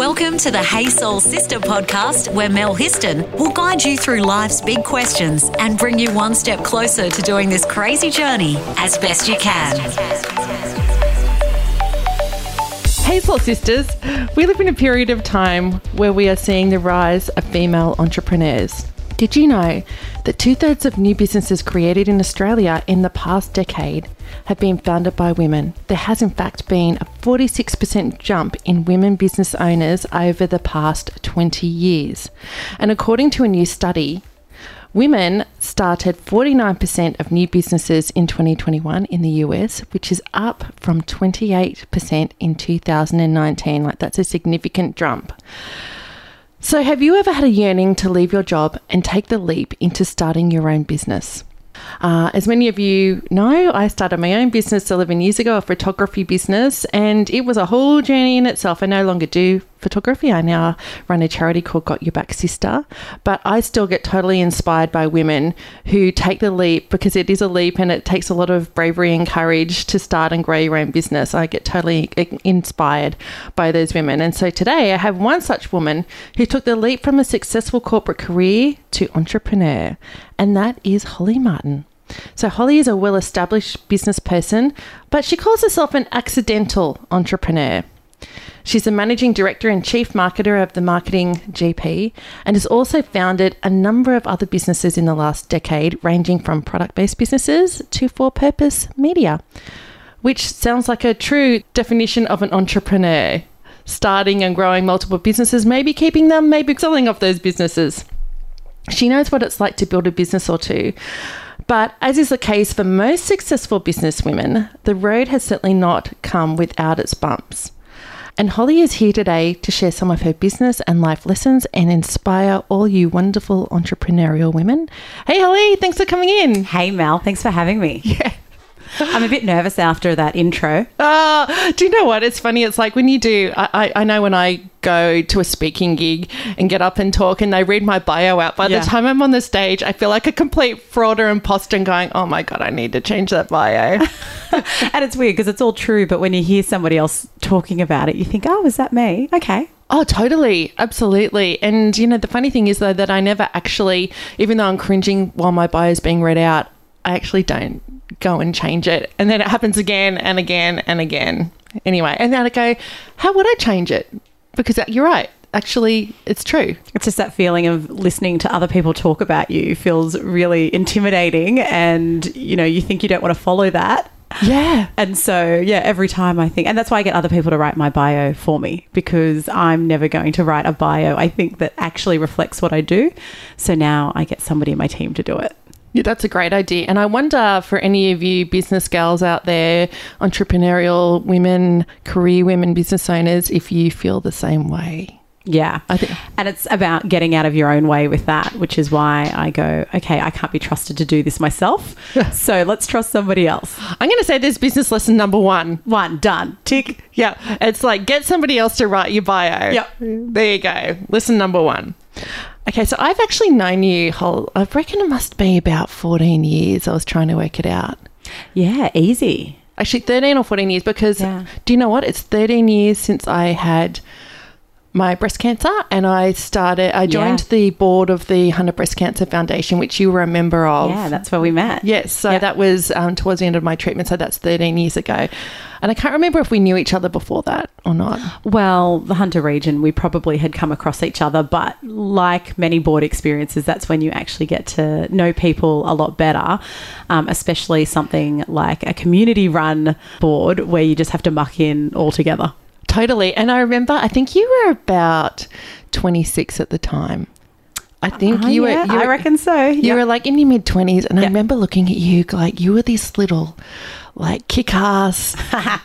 Welcome to the Hey Soul Sister podcast, where Mel Histon will guide you through life's big questions and bring you one step closer to doing this crazy journey as best you can. Hey, Soul Sisters. We live in a period of time where we are seeing the rise of female entrepreneurs. Did you know that two thirds of new businesses created in Australia in the past decade have been founded by women? There has, in fact, been a 46% jump in women business owners over the past 20 years. And according to a new study, Women started 49% of new businesses in 2021 in the US, which is up from 28% in 2019. Like, that's a significant jump. So, have you ever had a yearning to leave your job and take the leap into starting your own business? Uh, as many of you know, I started my own business 11 years ago, a photography business, and it was a whole journey in itself. I no longer do photography. I now run a charity called Got Your Back Sister, but I still get totally inspired by women who take the leap because it is a leap and it takes a lot of bravery and courage to start and grow your own business. I get totally inspired by those women. And so today I have one such woman who took the leap from a successful corporate career to entrepreneur, and that is Holly Martin. So, Holly is a well established business person, but she calls herself an accidental entrepreneur. She's the managing director and chief marketer of the Marketing GP and has also founded a number of other businesses in the last decade, ranging from product based businesses to for purpose media, which sounds like a true definition of an entrepreneur. Starting and growing multiple businesses, maybe keeping them, maybe selling off those businesses. She knows what it's like to build a business or two. But as is the case for most successful business women, the road has certainly not come without its bumps. And Holly is here today to share some of her business and life lessons and inspire all you wonderful entrepreneurial women. Hey, Holly, thanks for coming in. Hey, Mel, thanks for having me. Yeah. I'm a bit nervous after that intro. Uh, do you know what? It's funny. It's like when you do, I, I, know when I go to a speaking gig and get up and talk and they read my bio out, by yeah. the time I'm on the stage, I feel like a complete fraud or imposter and going, oh my God, I need to change that bio. and it's weird because it's all true, but when you hear somebody else talking about it, you think, oh, is that me? Okay. Oh, totally. Absolutely. And, you know, the funny thing is, though, that I never actually, even though I'm cringing while my bio is being read out, I actually don't go and change it. And then it happens again and again and again. Anyway, and then I go, how would I change it? Because you're right. Actually, it's true. It's just that feeling of listening to other people talk about you feels really intimidating. And, you know, you think you don't want to follow that. Yeah. And so, yeah, every time I think, and that's why I get other people to write my bio for me because I'm never going to write a bio I think that actually reflects what I do. So now I get somebody in my team to do it. Yeah, that's a great idea. And I wonder for any of you business gals out there, entrepreneurial women, career women, business owners, if you feel the same way. Yeah. I think and it's about getting out of your own way with that, which is why I go, okay, I can't be trusted to do this myself. so let's trust somebody else. I'm going to say this business lesson number 1. One, done. Tick. Yeah. It's like get somebody else to write your bio. Yep. There you go. Lesson number 1. Okay, so I've actually known you whole I reckon it must be about 14 years. I was trying to work it out. Yeah, easy. Actually 13 or 14 years because yeah. do you know what? It's 13 years since I had my breast cancer and I started I joined yeah. the board of the Hunter Breast Cancer Foundation which you were a member of. Yeah, that's where we met. Yes, so yep. that was um, towards the end of my treatment so that's 13 years ago. And I can't remember if we knew each other before that or not. Well, the Hunter region we probably had come across each other but like many board experiences that's when you actually get to know people a lot better, um, especially something like a community run board where you just have to muck in all together. Totally. And I remember, I think you were about 26 at the time. I think uh, you, yeah, were, you I reckon so. You yep. were like in your mid 20s. And yep. I remember looking at you like you were this little like kick ass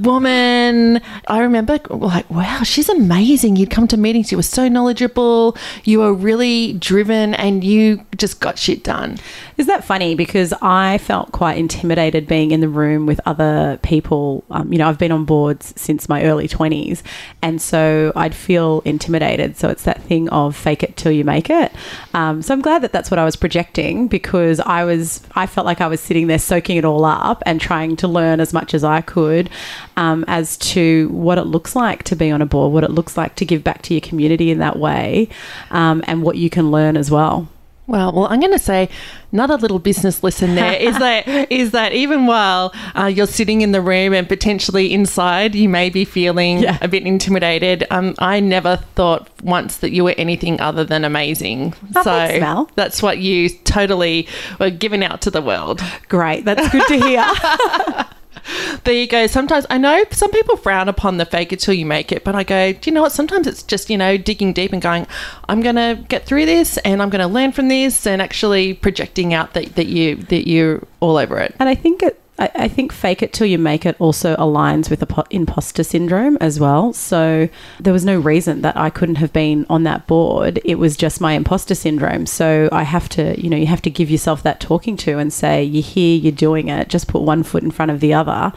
woman. I remember like, wow, she's amazing. You'd come to meetings, you were so knowledgeable, you were really driven, and you just got shit done. Is that funny? Because I felt quite intimidated being in the room with other people. Um, you know, I've been on boards since my early 20s, and so I'd feel intimidated. So it's that thing of fake it till you make it. Um, so I'm glad that that's what I was projecting because I was, I felt like I was sitting there soaking it all up and trying to learn as much as I could um, as to what it looks like to be on a board, what it looks like to give back to your community in that way, um, and what you can learn as well. Well, well, I'm going to say another little business lesson there is that is that even while uh, you're sitting in the room and potentially inside, you may be feeling Yeah. a bit intimidated. Um, I never thought once that you were anything other than amazing. Oh, thanks, Mel. that's what you totally were giving out to the world. Great, that's good to hear. There you go. Sometimes I know some people frown upon the fake it till you make it, but I go, do you know what? Sometimes it's just, you know, digging deep and going, I'm going to get through this and I'm going to learn from this and actually projecting out that, that you that you're all over it. And I think it. I, I think fake it till you make it also aligns with apo- imposter syndrome as well. So there was no reason that I couldn't have been on that board. It was just my imposter syndrome. So I have to, you know, you have to give yourself that talking to and say, you're here, you're doing it. Just put one foot in front of the other.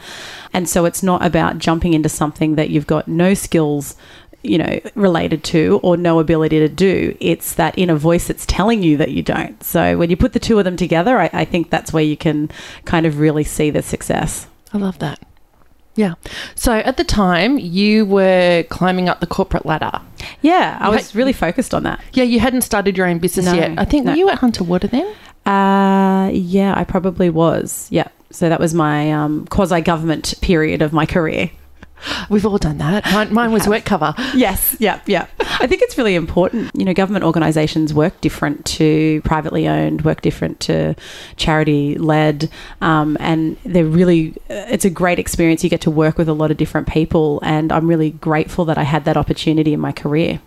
And so it's not about jumping into something that you've got no skills you know, related to or no ability to do. It's that inner voice that's telling you that you don't. So when you put the two of them together, I, I think that's where you can kind of really see the success. I love that. Yeah. So at the time, you were climbing up the corporate ladder. Yeah, I You was had- really focused on that. Yeah, you hadn't started your own business No, yet. I think no. were you at Hunter Water then? Uh, yeah, I probably was. Yeah. So that was my um, quasi government period of my career. We've all done that. Mine, mine was Work Cover. Yes, yeah, yeah. I think it's really important. You know, government organisations work different to privately owned, work different to charity led, um, and they're really. uh, It's a great experience. You get to work with a lot of different people, and I'm really grateful that I had that opportunity in my career.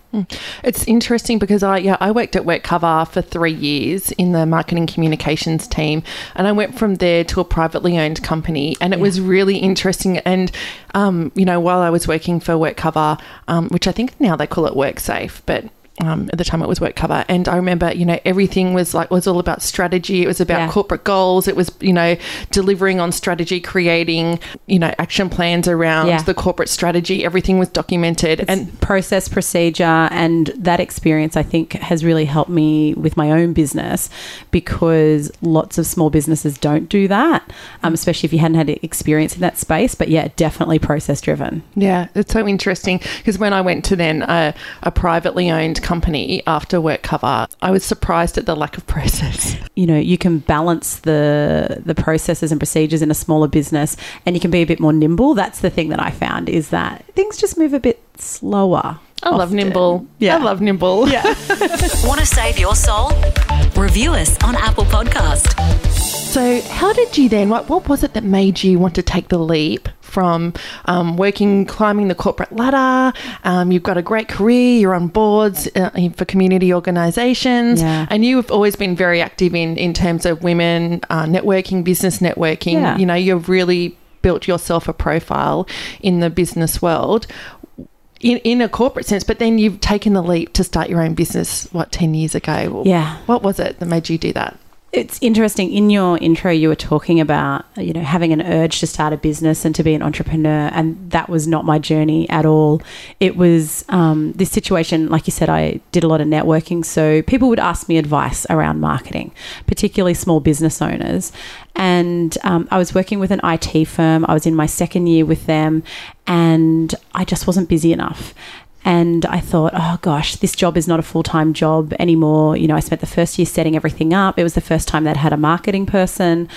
It's interesting because I yeah I worked at Work Cover for three years in the marketing communications team, and I went from there to a privately owned company, and it was really interesting. And um, you know, while I was working for Work Cover, um, which I think now they call it WorkSafe, but um, at the time it was Work Cover, and I remember you know everything was like was all about strategy. It was about Yeah. corporate goals. It was you know delivering on strategy, creating you know action plans around Yeah. the corporate strategy. Everything was documented, and and process procedure and that experience i think has really helped me with my own business because lots of small businesses don't do that um, especially if you hadn't had experience in that space but yeah definitely process driven Yeah, it's so interesting because when I went to then a, a privately owned company after work cover, I was surprised at the lack of process. you know you can balance the the processes and procedures in a smaller business and you can be a bit more nimble that's the thing that i found is that things just move a bit slower I love nimble. Yeah. I love nimble. yeah Want to save your soul? Review us on Apple Podcast. So, how did you then? What what was it that made you want to take the leap from um, working, climbing the corporate ladder? Um, you've got a great career. You're on boards uh, for community organisations, Yeah. and you've always been very active in in terms of women uh, networking, business networking. Yeah. You know, you've really built yourself a profile in the business world. In, in a corporate sense, but then you've taken the leap to start your own business, what, 10 years ago? Yeah. What was it that made you do that? It's interesting. In your intro, you were talking about you know having an urge to start a business and to be an entrepreneur, and that was not my journey at all. It was um, this situation, like you said, I did a lot of networking, so people would ask me advice around marketing, particularly small business owners. And um, I was working with an IT firm. I was in my second year with them, and I just wasn't busy enough. And I thought, oh gosh, this job is not a full time job anymore. You know, I spent the first year setting everything up. It was the first time they'd had a marketing person.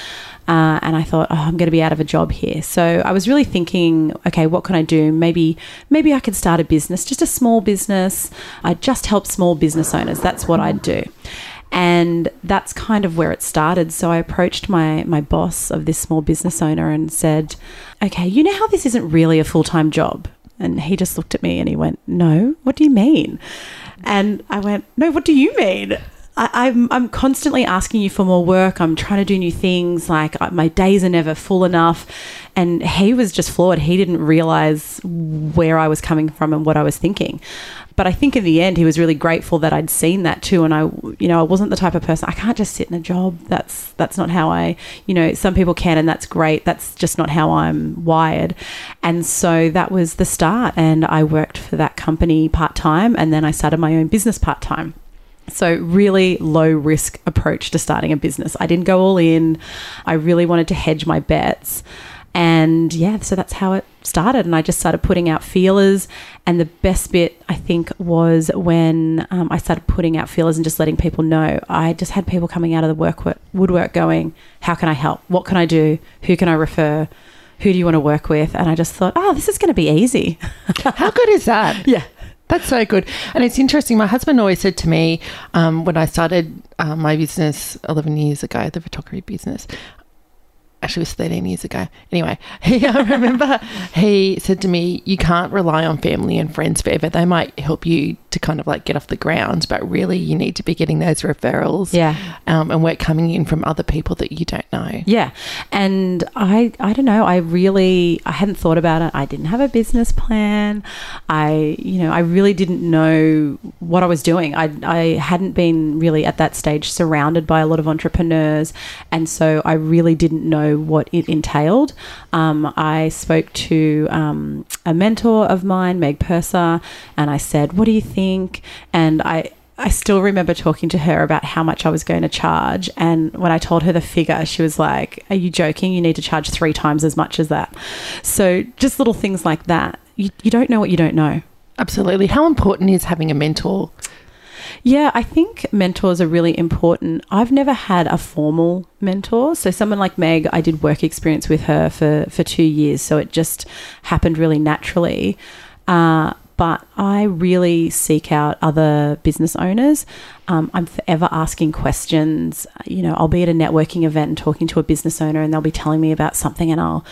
Uh, and I thought, oh, I'm going to be out of a job here. So I was really thinking, okay, what can I do? Maybe, maybe I could start a business, just a small business. I just help small business owners. That's what I'd do and that's kind of where it started so i approached my my boss of this small business owner and said okay you know how this isn't really a full-time job and he just looked at me and he went no what do you mean and i went no what do you mean I, I'm, I'm constantly asking you for more work. I'm trying to do new things. Like my days are never full enough. And he was just floored. He didn't realize where I was coming from and what I was thinking. But I think in the end, he was really grateful that I'd seen that too. And I, you know, I wasn't the type of person I can't just sit in a job. That's that's not how I, you know, some people can, and that's great. That's just not how I'm wired. And so that was the start. And I worked for that company part time, and then I started my own business part time. So, really low risk approach to starting a business. I didn't go all in. I really wanted to hedge my bets. And yeah, so that's how it started. And I just started putting out feelers. And the best bit, I think, was when um, I started putting out feelers and just letting people know. I just had people coming out of the work woodwork going, How can I help? What can I do? Who can I refer? Who do you want to work with? And I just thought, Oh, this is going to be easy. How good is that? yeah. That's so good. And it's interesting. My husband always said to me um, when I started uh, my business 11 years ago, the photography business, actually it was 13 years ago. Anyway, he, I remember he said to me, You can't rely on family and friends forever. They might help you to kind of like get off the ground, but really you need to be getting those referrals Yeah. um, and work coming in from other people that you don't know. Yeah. And I I don't know, I really I hadn't thought about it. I didn't have a business plan. I you know, I really didn't know what I was doing. I I hadn't been really at that stage surrounded by a lot of entrepreneurs and so I really didn't know what it entailed. Um, I spoke to um, a mentor of mine, Meg Purser, and I said, "What do you think?" And I I still remember talking to her about how much I was going to charge. And when I told her the figure, she was like, Are you joking? You need to charge three times as much as that. So just little things like that. You, you don't know what you don't know. Absolutely. How important is having a mentor? Yeah, I think mentors are really important. I've never had a formal mentor. So someone like Meg, I did work experience with her for, for two years. So it just happened really naturally. Uh, but I really seek out other business owners. Um, I'm forever asking questions. You know, I'll be at a networking event and talking to a business owner, and they'll be telling me about something, and I'll,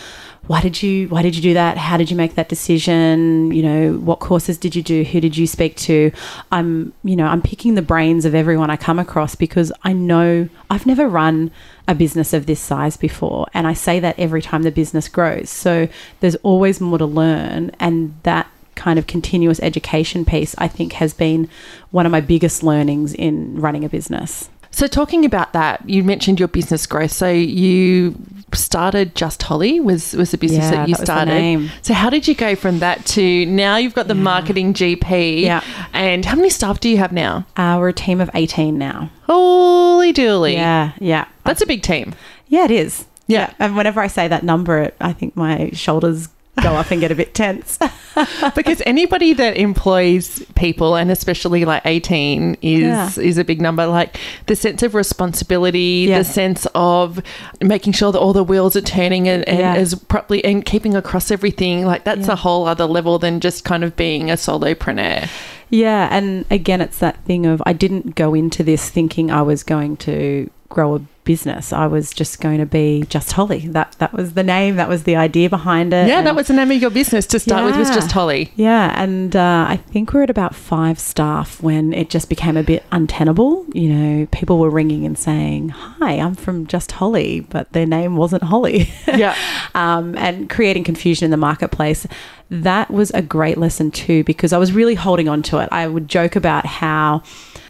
why did you, why did you do that? How did you make that decision? You know, what courses did you do? Who did you speak to? I'm, you know, I'm picking the brains of everyone I come across because I know I've never run a business of this size before, and I say that every time the business grows. So there's always more to learn, and that kind of continuous education piece, I think, has been one of my biggest learnings in running a business. So, talking about that, you mentioned your business growth. So, you started Just Holly was was the business Yeah, that you that started. So, how did you go from that to now you've got the marketing GP? Yeah. And how many staff do you have now? Uh, we're a team of 18 now. Holy dooly! Yeah, yeah. that's a big team. Yeah, it is. Yeah. And whenever I say that number, I think my shoulders go up and get a bit tense. because anybody that employs people and especially like 18 is Yeah. is a big number like the sense of responsibility Yeah. the sense of making sure that all the wheels are turning and, and Yeah. as properly and keeping across everything like that's a whole other level than just kind of being a solopreneur Yeah, and again, it's that thing of I didn't go into this thinking I was going to grow a business. I was just going to be just Holly. That that was the name. That was the idea behind it. yeah and- that was the name of your business to start with was Yeah. just holly Yeah, and uh, I think we're at about five staff when it just became a bit untenable. You know, people were ringing and saying, "Hi, I'm from Just Holly," but their name wasn't Holly. yeah um, and creating confusion in the marketplace. That was a great lesson too, because I was really holding on to it. I would joke about how,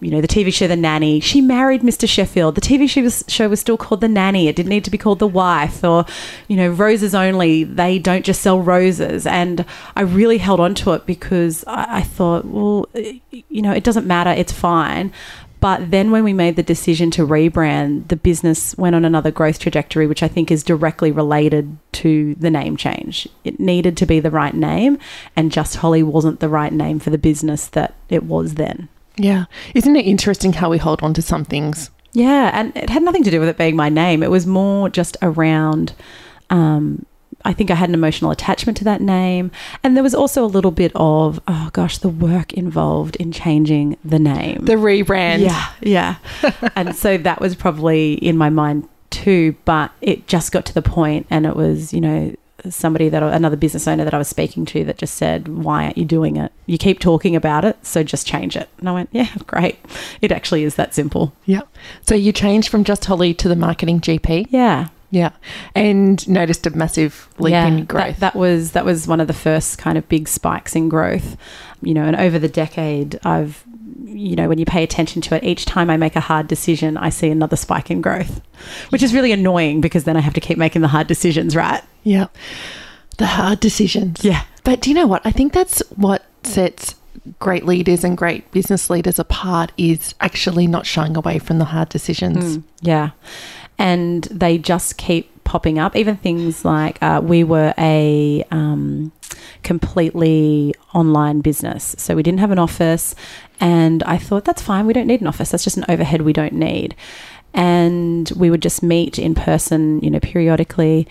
you know, the TV show The Nanny, she married Mr. Sheffield. The TV show was, show was still called The Nanny. It didn't need to be called The Wife or, you know, Roses Only. They don't just sell roses. And I really held on to it because I, I thought, well, you know, it doesn't matter. It's fine. But then when we made the decision to rebrand, the business went on another growth trajectory, which I think is directly related to the name change. It needed to be the right name, and Just Holly wasn't the right name for the business that it was then. Yeah isn't it interesting how we hold on to some things Yeah, and it had nothing to do with it being my name. It was more just around. Um, I think I had an emotional attachment to that name, and there was also a little bit of oh gosh, the work involved in changing the name. the rebrand Yeah, yeah. and so that was probably in my mind too, but it just got to the point and it was, you know, somebody that another business owner that I was speaking to that just said, "Why aren't you doing it? You keep talking about it, so just change it." And I went, "Yeah, great. It actually is that simple." yeah so you changed from just holly to the marketing gp Yeah. yeah and noticed a massive leap in growth That, that was that was one of the first kind of big spikes in growth. You know, and over the decade I've you know, when you pay attention to it, each time I make a hard decision, I see another spike in growth, which is really annoying because then I have to keep making the hard decisions, right? Yeah. The hard decisions. Yeah. But do you know what? I think that's what sets great leaders and great business leaders apart is actually not shying away from the hard decisions. Yeah. And they just keep popping up. Even things like uh, we were a um, completely online business. So we didn't have an office. And I thought, that's fine. We don't need an office. That's just an overhead we don't need. And we would just meet in person, you know, periodically.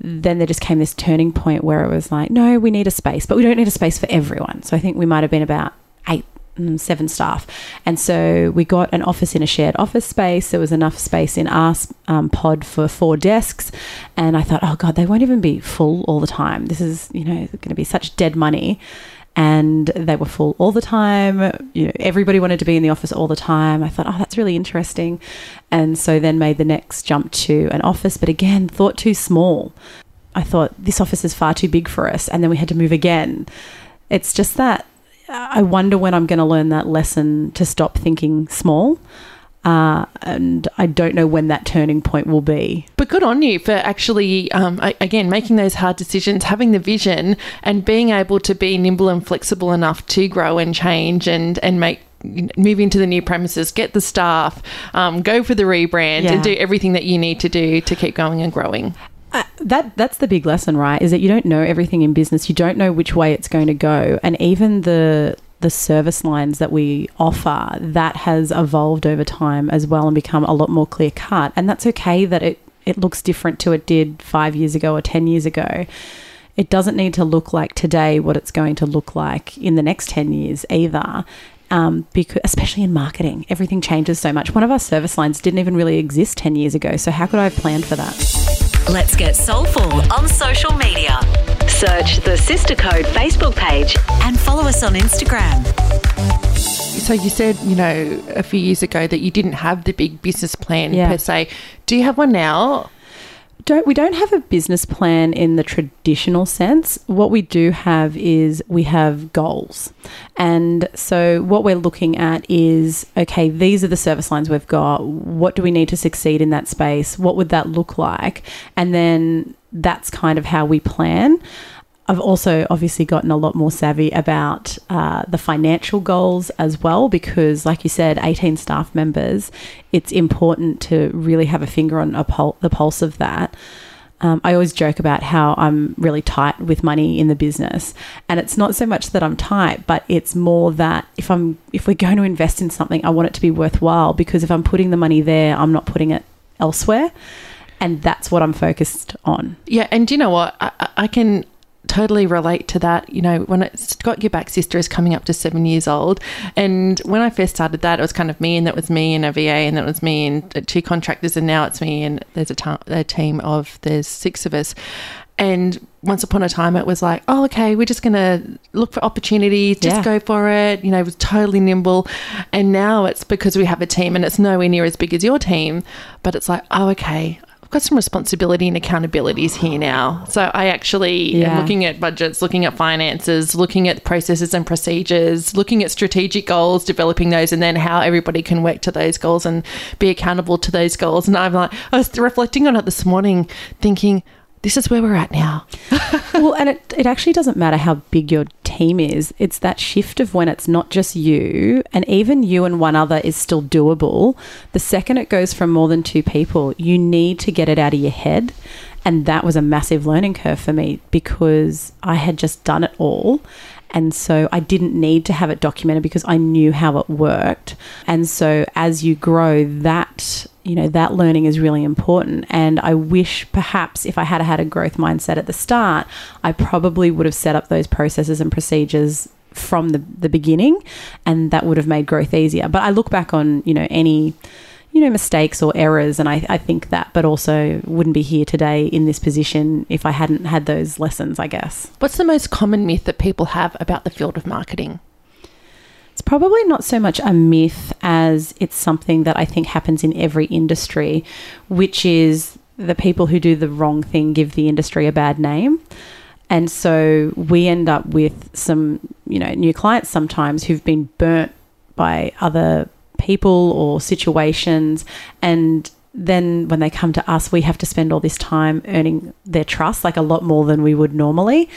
Then there just came this turning point where it was like, no, we need a space, but we don't need a space for everyone. So I think we might have been about eight seven staff. And so we got an office in a shared office space. There was enough space in our um, pod for four desks. And I thought, oh God, they won't even be full all the time. This is, you know, going to be such dead money. And they were full all the time. You know, everybody wanted to be in the office all the time. I thought, oh, that's really interesting. And so then made the next jump to an office, but again, thought too small. I thought this office is far too big for us. And then we had to move again. It's just that I wonder when I'm going to learn that lesson to stop thinking small. Uh, and I don't know when that turning point will be. But good on you for actually, um, again, making those hard decisions, having the vision, and being able to be nimble and flexible enough to grow and change and and make move into the new premises, get the staff, um, go for the rebrand, Yeah. and do everything that you need to do to keep going and growing. That that's the big lesson, right? Is that you don't know everything in business. You don't know which way it's going to go, and even the the service lines that we offer that has evolved over time as well and become a lot more clear cut. And that's okay that it it looks different to it did five years ago or ten years ago. It doesn't need to look like today what it's going to look like in the next ten years either. Um, because especially in marketing, everything changes so much. One of our service lines didn't even really exist ten years ago. So how could I have planned for that? Let's get soulful on social media. Search the Sister Code Facebook page and follow us on Instagram. So you said, you know, a few years ago that you didn't have the big business plan Yeah. per se. Do you have one now? Don't we don't have a business plan in the traditional sense. What we do have is we have goals. And so what we're looking at is okay, these are the service lines we've got. What do we need to succeed in that space? What would that look like? And then that's kind of how we plan. I've also obviously gotten a lot more savvy about uh, the financial goals as well because, like you said, 18 staff members, it's important to really have a finger on a pul- the pulse of that. Um, I always joke about how I'm really tight with money in the business, and it's not so much that I'm tight, but it's more that if I'm if we're going to invest in something, I want it to be worthwhile because if I'm putting the money there, I'm not putting it elsewhere, and that's what I'm focused on. Yeah, and you know what? I- I can totally relate to that. You know, when it's Got Your Back Sister is coming up to seven years old, and when I first started that, it was kind of me, and that was me and a VA, and that was me and two contractors, and now it's me, and there's a, ta- a team of there's six of us. And once upon a time, it was like, oh, okay, we're just going to look for opportunities, just Yeah. go for it. You know, it was totally nimble. And now it's because we have a team and it's nowhere near as big as your team, but it's like, oh, okay, got some responsibility and accountabilities here now. So I actually Yeah. am looking at budgets, looking at finances, looking at processes and procedures, looking at strategic goals, developing those, and then how everybody can work to those goals and be accountable to those goals. And I'm like, I was reflecting on it this morning, thinking, this is where we're at now. well, and it, it actually doesn't matter how big your team is. It's that shift of when it's not just you, and even you and one other is still doable. The second it goes from more than two people, you need to get it out of your head. And that was a massive learning curve for me because I had just done it all. And so I didn't need to have it documented because I knew how it worked. And so as you grow, that you know that learning is really important and i wish perhaps if i had had a growth mindset at the start i probably would have set up those processes and procedures from the, the beginning and that would have made growth easier but i look back on you know any you know mistakes or errors and I, I think that but also wouldn't be here today in this position if i hadn't had those lessons i guess What's the most common myth that people have about the field of marketing? It's probably not so much a myth as it's something that I think happens in every industry, which is the people who do the wrong thing give the industry a bad name. And so we end up with some, you know, new clients sometimes who've been burnt by other people or situations and then when they come to us we have to spend all this time earning their trust like a lot more than we would normally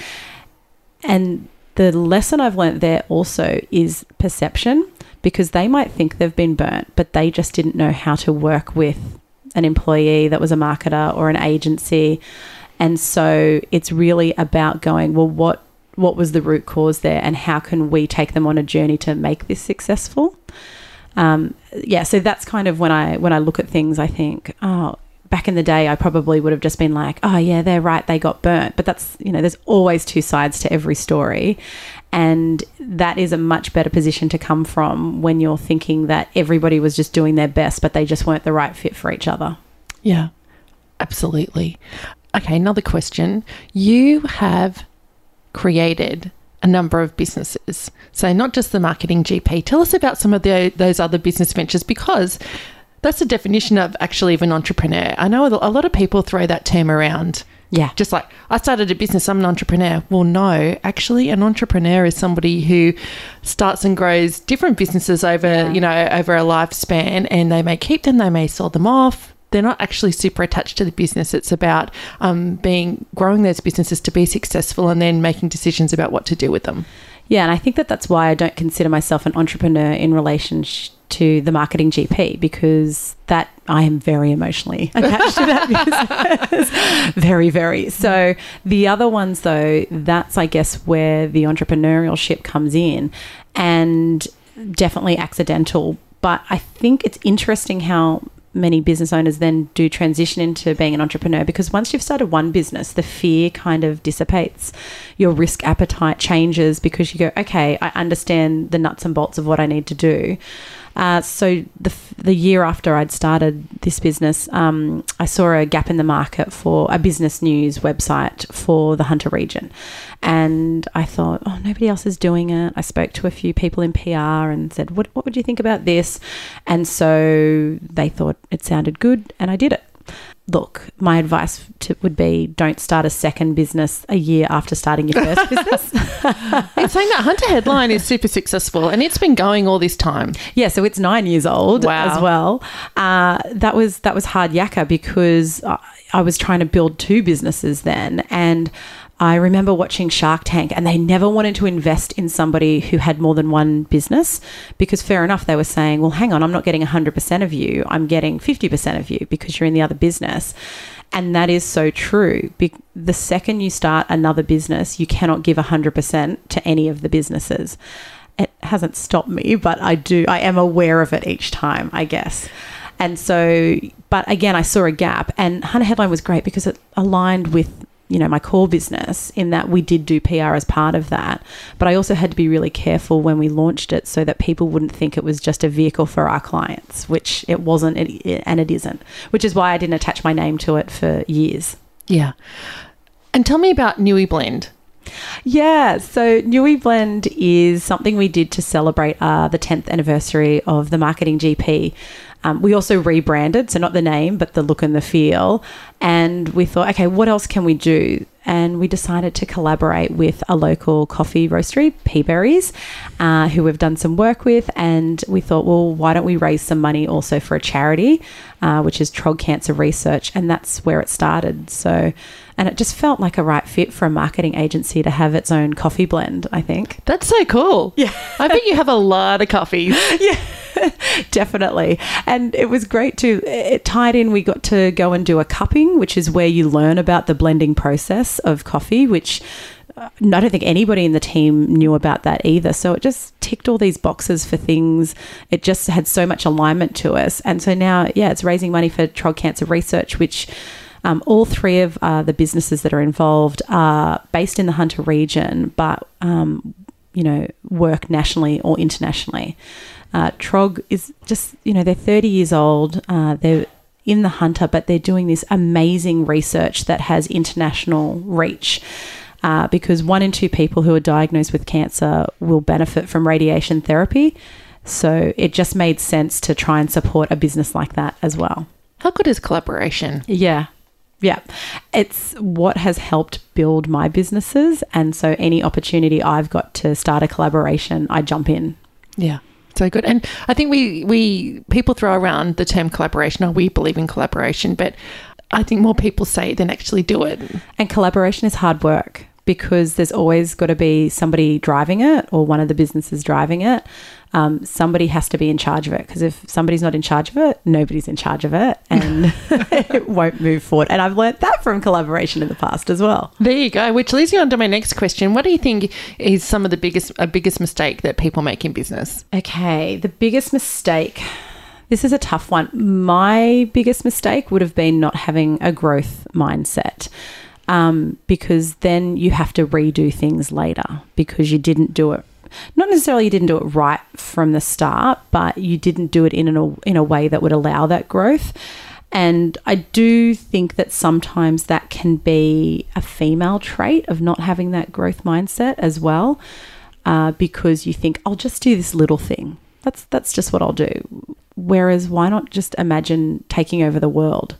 and the lesson I've learnt there also is perception because they might think they've been burnt, but they just didn't know how to work with an employee that was a marketer or an agency. And so it's really about going, well, what what was the root cause there and how can we take them on a journey to make this successful? Um, yeah, so that's kind of when I when I look at things, I think, oh, back in the day, I probably would have just been like, oh, yeah, they're right, they got burnt. But that's, you know, there's always two sides to every story. And that is a much better position to come from when you're thinking that everybody was just doing their best, but they just weren't the right fit for each other. Yeah, absolutely. Okay, another question. You have created a number of businesses. So, not just the marketing GP. Tell us about some of the, those other business ventures because that's the definition of actually of an entrepreneur. I know a lot of people throw that term around. Yeah. Just like, I started a business, I'm an entrepreneur. Well, no, actually, an entrepreneur is somebody who starts and grows different businesses over, yeah. you know, over a lifespan and they may keep them, they may sell them off. They're not actually super attached to the business. It's about um, being growing those businesses to be successful and then making decisions about what to do with them. Yeah, and I think that that's why I don't consider myself an entrepreneur in relation to the marketing GP because that I am very emotionally attached to that business. very, very. So the other ones, though, that's I guess where the entrepreneurship comes in, and definitely accidental. But I think it's interesting how many business owners then do transition into being an entrepreneur because once you've started one business, the fear kind of dissipates. Your risk appetite changes because you go, okay, I understand the nuts and bolts of what I need to do. Uh, so the, the year after I'd started this business, um, I saw a gap in the market for a business news website for the Hunter region. And I thought, oh, nobody else is doing it. I spoke to a few people in PR and said, what, what would you think about this? And so they thought it sounded good, and I did it look, my advice to, would be don't start a second business a year after starting your first business. it's saying that Hunter Headline is super successful and it's been going all this time. Yeah, so it's nine years old wow. as well. Uh, that was that was hard yakka because I was trying to build two businesses then and I remember watching Shark Tank and they never wanted to invest in somebody who had more than one business because, fair enough, they were saying, well, hang on, I'm not getting 100% of you, I'm getting 50% of you because you're in the other business. And that is so true. Be- the second you start another business, you cannot give 100% to any of the businesses. It hasn't stopped me, but I do, I am aware of it each time, I guess. And so, but again, I saw a gap, and Hunter Headline was great because it aligned with you know my core business in that we did do PR as part of that. But I also had to be really careful when we launched it so that people wouldn't think it was just a vehicle for our clients which it wasn't and it isn't which is why I didn't attach my name to it for years. Yeah. And tell me about Newy Blend. Yeah, so Newy Blend is something we did to celebrate uh, the 10th anniversary of the Marketing GP. Um, we also rebranded, so not the name, but the look and the feel. And we thought, okay, what else can we do? And we decided to collaborate with a local coffee roastery, Peaberries, uh, who we've done some work with. And we thought, well, why don't we raise some money also for a charity, uh, which is Trog Cancer Research? And that's where it started. So, and it just felt like a right fit for a marketing agency to have its own coffee blend, I think. That's so cool. Yeah. I bet you have a lot of coffees. yeah. Definitely. And it was great too. It tied in, we got to go and do a cupping, which is where you learn about the blending process of coffee, which uh, I don't think anybody in the team knew about that either. So it just ticked all these boxes for things. It just had so much alignment to us. And so now, yeah, it's raising money for Trog Cancer Research, which um, all three of uh, the businesses that are involved are based in the Hunter region, but um, you know work nationally or internationally. Uh, Trog is just, you know, they're 30 years old. Uh, they're in the Hunter, but they're doing this amazing research that has international reach. Uh, because one in two people who are diagnosed with cancer will benefit from radiation therapy. So it just made sense to try and support a business like that as well. How good is collaboration? Yeah. Yeah. It's what has helped build my businesses. And so any opportunity I've got to start a collaboration, I jump in. Yeah. So good. And I think we, we people throw around the term collaboration, or we believe in collaboration, but I think more people say it than actually do it. And collaboration is hard work. Because there's always got to be somebody driving it or one of the businesses driving it. Um, somebody has to be in charge of it because if somebody's not in charge of it, nobody's in charge of it and it won't move forward. And I've learnt that from collaboration in the past as well. There you go. Which leads me on to my next question. What do you think is some of the biggest a biggest mistake that people make in business? Okay, the biggest mistake. This is a tough one. My biggest mistake would have been not having a growth mindset. Um, because then you have to redo things later because you didn't do it not necessarily you didn't do it right from the start, but you didn't do it in a, in a way that would allow that growth. And I do think that sometimes that can be a female trait of not having that growth mindset as well, uh, because you think I'll just do this little thing. That's that's just what I'll do. Whereas why not just imagine taking over the world?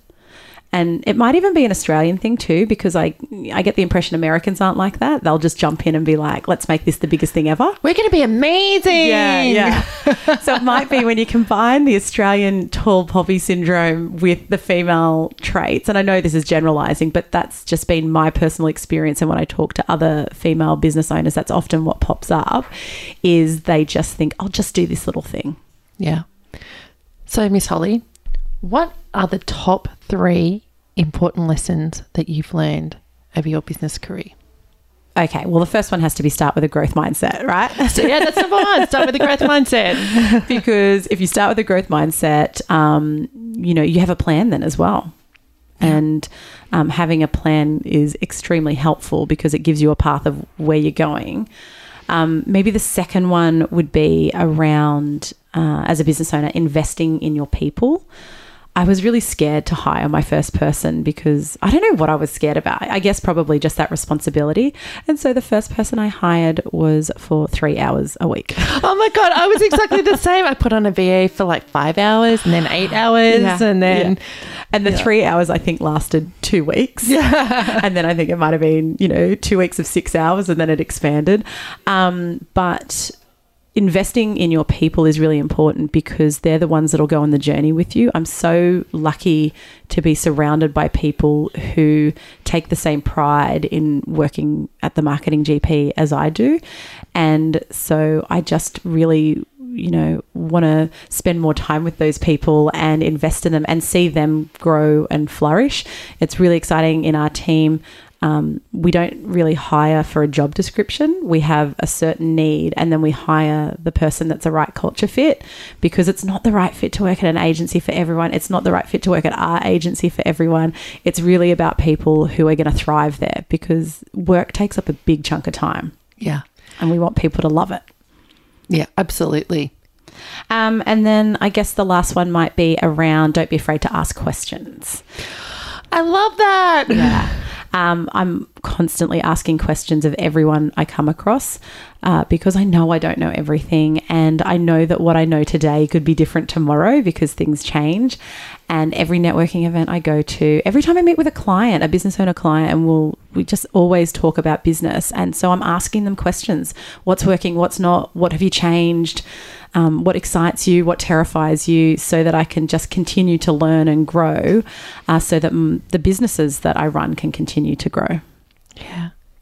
And it might even be an Australian thing too, because I I get the impression Americans aren't like that. They'll just jump in and be like, "Let's make this the biggest thing ever." We're going to be amazing. Yeah, yeah. so it might be when you combine the Australian tall poppy syndrome with the female traits, and I know this is generalizing, but that's just been my personal experience. And when I talk to other female business owners, that's often what pops up. Is they just think, "I'll just do this little thing." Yeah. So, Miss Holly, what are the top three important lessons that you've learned over your business career? Okay, well, the first one has to be start with a growth mindset, right? So, yeah, that's number one. Start with a growth mindset. because if you start with a growth mindset, um, you know, you have a plan then as well. And um, having a plan is extremely helpful because it gives you a path of where you're going. Um, maybe the second one would be around, uh, as a business owner, investing in your people. I was really scared to hire my first person because I don't know what I was scared about. I guess probably just that responsibility. And so the first person I hired was for three hours a week. Oh my God, I was exactly the same. I put on a VA for like five hours and then eight hours Yeah, and then. yeah. And the three hours I think lasted two weeks. Yeah. and then I think it might have been, you know, two weeks of six hours and then it expanded. Um, but investing in your people is really important because they're the ones that'll go on the journey with you. I'm so lucky to be surrounded by people who take the same pride in working at the marketing GP as I do. And so I just really you know want to spend more time with those people and invest in them and see them grow and flourish it's really exciting in our team um, we don't really hire for a job description. We have a certain need, and then we hire the person that's a right culture fit because it's not the right fit to work at an agency for everyone. It's not the right fit to work at our agency for everyone. It's really about people who are going to thrive there because work takes up a big chunk of time, Yeah. and we want people to love it. Yeah, absolutely. Um, and then I guess the last one might be around don't be afraid to ask questions. I love that. Yeah. Um, I'm constantly asking questions of everyone I come across uh, because I know I don't know everything. And I know that what I know today could be different tomorrow because things change. And every networking event I go to, every time I meet with a client, a business owner client, and we'll, we just always talk about business. And so I'm asking them questions what's working, what's not, what have you changed? um, what excites you, what terrifies you, so that I can just continue to learn and grow, uh, so that mm, the businesses that I run can continue to grow.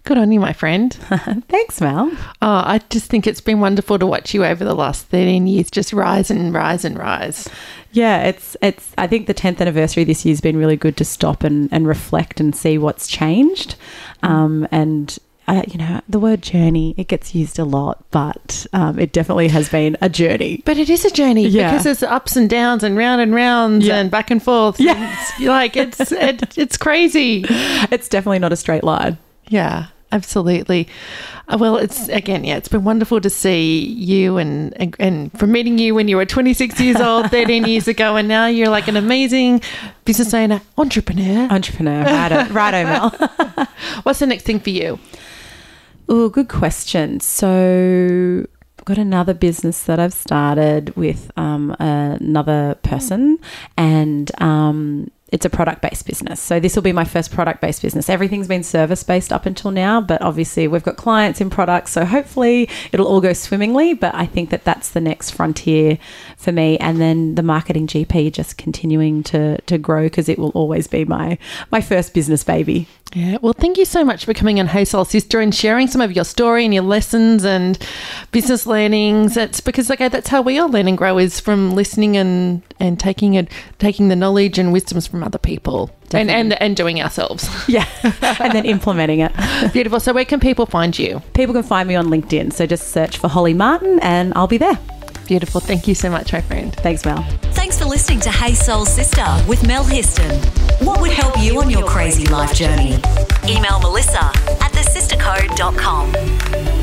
Good on you, my friend. Thanks, Mel. Oh, I just think it's been wonderful to watch you over the last 13 years just rise and rise and rise. Yeah, it's it's. I think the tenth anniversary this year has been really good to stop and, and reflect and see what's changed, um, and uh, you know the word journey it gets used a lot, but um, it definitely has been a journey. But it is a journey Yeah. because there's ups and downs and round and rounds Yeah. and back and forth. Yeah. It's like it's it, it's crazy. It's definitely not a straight line. Yeah, absolutely. Uh, well, it's again, yeah, it's been wonderful to see you and, and and from meeting you when you were 26 years old, 13 years ago, and now you're like an amazing business owner, entrepreneur. Entrepreneur, right? right, Mel. What's the next thing for you? Oh, good question. So, I've got another business that I've started with um, another person, and um, it's a product based business. So, this will be my first product based business. Everything's been service based up until now, but obviously, we've got clients in products. So, hopefully, it'll all go swimmingly. But I think that that's the next frontier for me. And then the marketing GP just continuing to, to grow because it will always be my, my first business baby. Yeah, well, thank you so much for coming on Hey Soul Sister and sharing some of your story and your lessons and business learnings. It's because okay, that's how we all learn and grow is from listening and and taking it, taking the knowledge and wisdoms from other people and, and and doing ourselves. Yeah, and then implementing it. Beautiful. So, where can people find you? People can find me on LinkedIn. So just search for Holly Martin, and I'll be there. Beautiful. Thank you so much, my friend. Thanks, Mel. Thanks for listening to Hey Soul Sister with Mel Histon. What would help you on your crazy life journey? Email Melissa at thesistercode.com.